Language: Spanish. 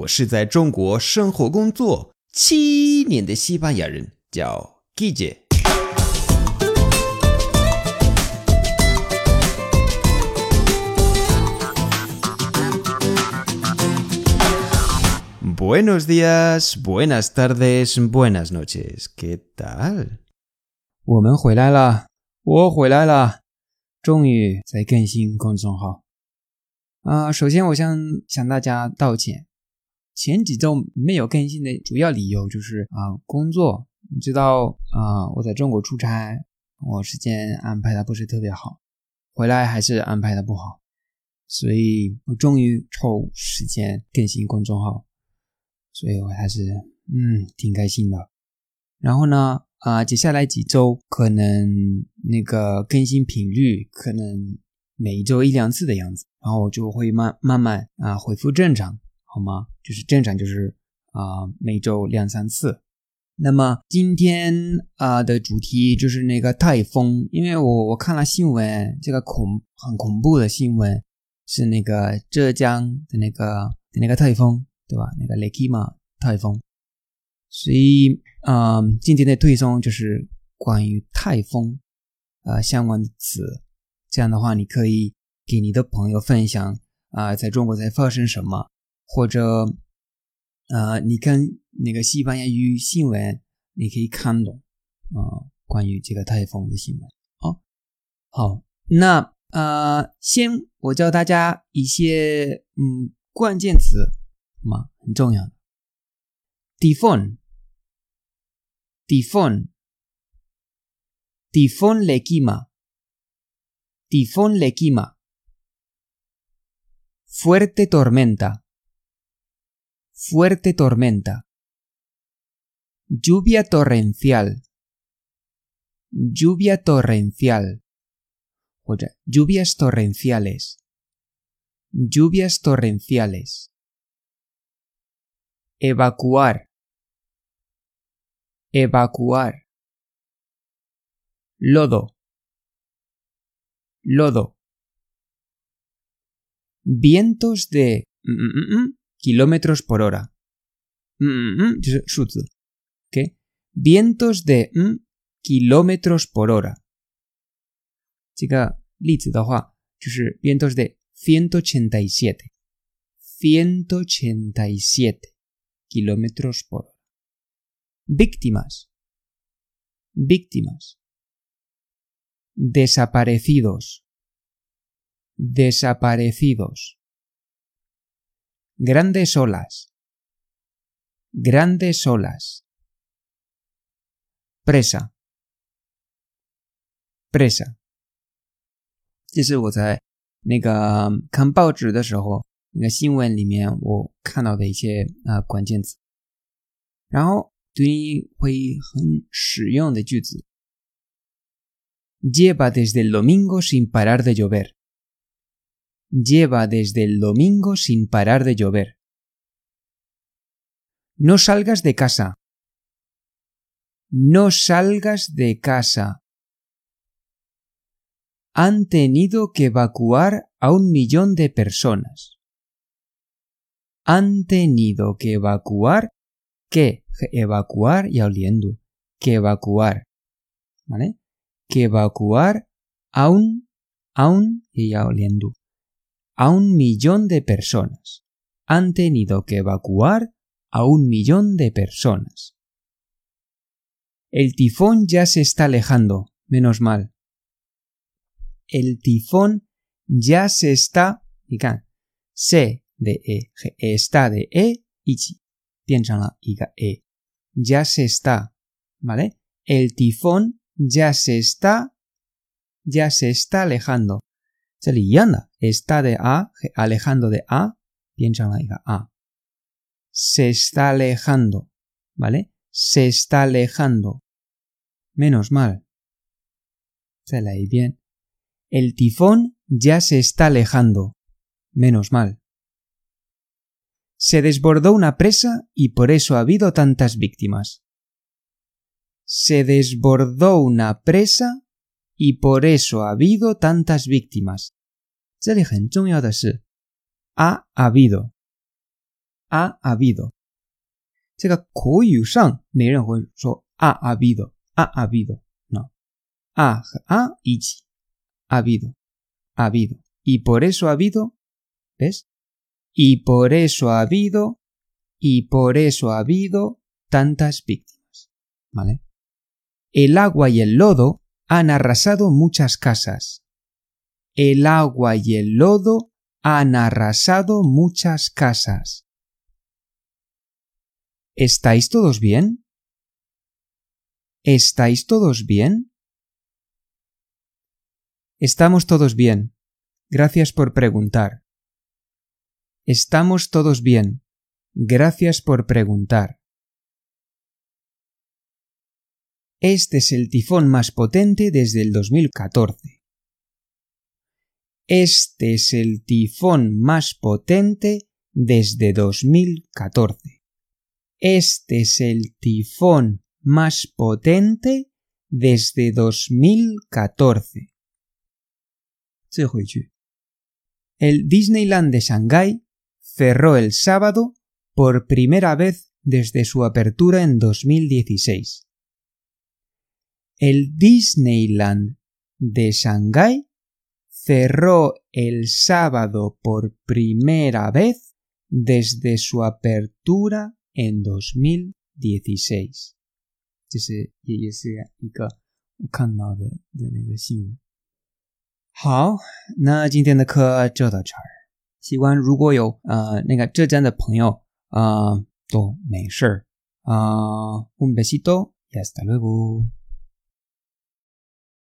我是在中国生活工作七年的西班牙人，叫 g i j e Buenos días, buenas tardes, buenas noches. ¿Qué tal? 我们回来了，我回来了，终于在更新公众号。啊、首先我想向大家道歉，前几周没有更新的主要理由就是啊、工作，你知道啊、我在中国出差，我时间安排的不是特别好，回来还是安排的不好，所以我终于抽时间更新公众号，所以我还是嗯挺开心的。然后呢，啊、接下来几周可能那个更新频率可能每一周一两次的样子，然后我就会慢慢慢啊、恢复正常，好吗？就是正常就是啊、每周两三次。那么今天啊、的主题就是那个台风，因为我我看了新闻，这个恐很恐怖的新闻是那个浙江的那个那个台风，对吧？那个雷克玛台风。所以，嗯，今天的推送就是关于台风，呃，相关的词。这样的话，你可以给你的朋友分享啊、在中国在发生什么，或者，呃，你跟那个西班牙语新闻，你可以看懂啊、关于这个台风的新闻。好，好，那呃，先我教大家一些嗯关键词，好吗？很重要的。tifón, tifón, tifón le quima, tifón le quima, fuerte tormenta, fuerte tormenta, lluvia torrencial, lluvia torrencial, lluvias torrenciales, lluvias torrenciales, evacuar, evacuar, lodo, lodo, vientos de mm, mm, mm, kilómetros por hora. Mm, mm, mm, 就是数字，OK，vientos de mm, kilómetros por hora。这个例子的话，就是 vientos de ciento ochenta y siete。187 kilómetros por hora. Víctimas. Víctimas. Desaparecidos. Desaparecidos. Grandes olas. Grandes olas. Presa. Presa. 这是我在那个看报纸的时候，那个新闻里面我看到的一些啊、呃关键词，然后对你会很实用的句子。Lleva desde el domingo sin parar de llover. Lleva desde el domingo sin parar de llover. No salgas de casa. No salgas de casa. Han tenido que evacuar a un millón de personas. Han tenido que evacuar. ¿Qué? Evacuar y oliendo. Que evacuar. ¿Vale? Que evacuar a un. A un. Y oliendo a un millón de personas. Han tenido que evacuar a un millón de personas. El tifón ya se está alejando, menos mal. El tifón ya se está, se de e, e, está de e, ichi, e, ya se está, ¿vale? El tifón ya se está, ya se está alejando. 这里一样的，está de a alejando de a 变成了一个 a。Se está alejando, ¿vale? Se está alejando. Menos mal. 再来一遍。El tifón ya se está alejando. Menos mal. Se desbordó una presa y por eso ha habido tantas víctimas. Se desbordó una presa y por eso ha habido tantas víctimas. 这里很重要的是 ha habido ha habido。这个口语上没人会说 ha habido ha habido no ha 和 ha 一起 ha habido ha habido y por eso ha habido ¿ves? y por eso ha habido y por eso ha habido tantas víctimas ¿vale? el agua y el lodo han arrasado muchas casas el agua y el lodo han arrasado muchas casas ¿Estáis todos bien? ¿Estáis todos bien? Estamos todos bien. Gracias por preguntar. Estamos todos bien. Gracias por preguntar. Este es el tifón más potente desde el 2014. Este es el tifón más potente desde 2014. Este es el tifón más potente desde 2014. El Disneyland de Shanghái cerró el sábado por primera vez desde su apertura en 2016 El Disneyland de Shanghái cerró el sábado por primera vez desde su apertura en 2016，这是也也是一个我看到的的那个新闻。好，那今天的课就到这儿。希望如果有呃那个浙江的朋友啊、呃、都没事儿啊、呃，un besito y hasta luego。